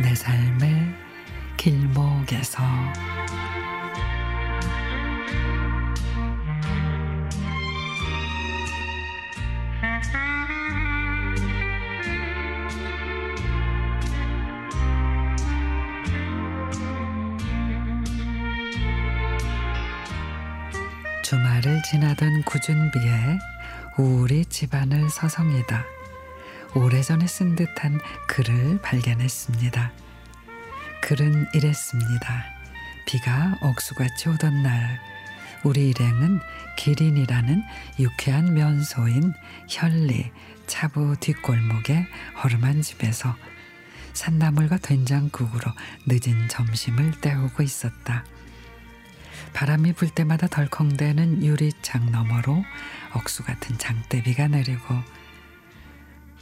내 삶의 길목에서 주말을 지나던 구준비에 우리 집안을 서성이다. 오래전에 쓴 듯한 글을 발견했습니다. 글은 이랬습니다. 비가 억수같이 오던 날 우리 일행은 기린이라는 유쾌한 면소인 현리 차부 뒷골목의 허름한 집에서 산나물과 된장국으로 늦은 점심을 때우고 있었다. 바람이 불 때마다 덜컹대는 유리창 너머로 억수 같은 장대비가 내리고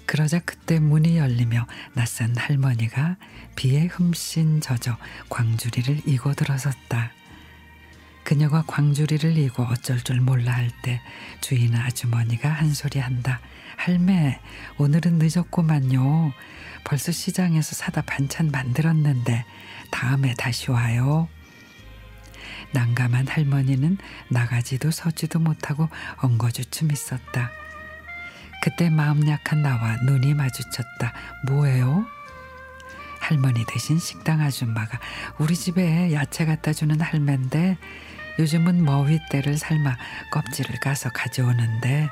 그러자 그때 문이 열리며 낯선 할머니가 비에 흠씬 젖어 광주리를 이고 들어섰다. 그녀가 광주리를 이고 어쩔 줄 몰라 할 때 주인 아주머니가 한 소리 한다. 할매, 오늘은 늦었구만요. 벌써 시장에서 사다 반찬 만들었는데 다음에 다시 와요. 난감한 할머니는 나가지도 서지도 못하고 엉거주춤 있었다. 그때 마음 약한 나와 눈이 마주쳤다. 뭐예요? 할머니 대신 식당 아줌마가 우리 집에 야채 갖다 주는 할매인데 요즘은 머위대를 삶아 껍질을 까서 가져오는데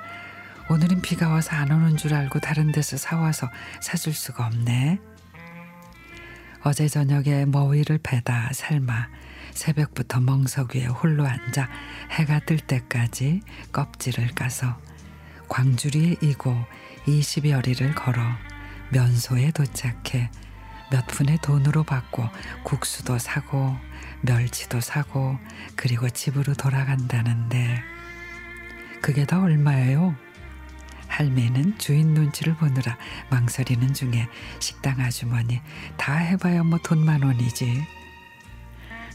오늘은 비가 와서 안 오는 줄 알고 다른 데서 사와서 사줄 수가 없네. 어제 저녁에 머위를 패다 삶아 새벽부터 멍석 위에 홀로 앉아 해가 뜰 때까지 껍질을 까서 광주리에 이고 20여리를 걸어 면소에 도착해 몇 푼의 돈으로 받고 국수도 사고 멸치도 사고 그리고 집으로 돌아간다는데 그게 다 얼마예요? 할매는 주인 눈치를 보느라 망설이는 중에 식당 아주머니 다 해봐야 뭐 돈만 원이지.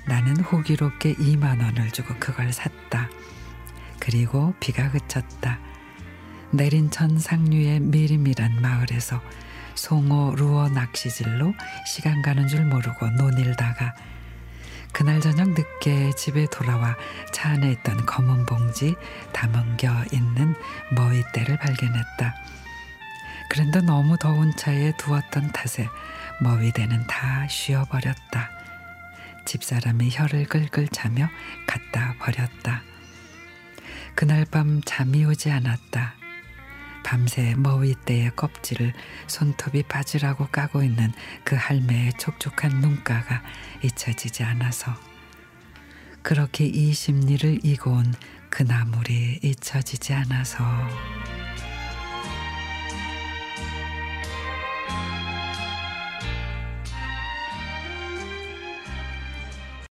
나는 호기롭게 2만 원을 주고 그걸 샀다. 그리고 비가 그쳤다. 내린 천 상류의 미림이란 마을에서 송어 루어 낚시질로 시간 가는 줄 모르고 논일다가 그날 저녁 늦게 집에 돌아와 차 안에 있던 검은 봉지 담은겨 있는 머위대를 발견했다. 그런데 너무 더운 차에 두었던 탓에 머위대는 다 쉬어버렸다. 집사람이 혀를 끌끌 차며 갖다 버렸다. 그날 밤 잠이 오지 않았다. 밤새 머위대의 껍질을 손톱이 빠지라고 까고 있는 그 할매의 촉촉한 눈가가 잊혀지지 않아서 그렇게 이 심리를 이고 온 그 나물이 잊혀지지 않아서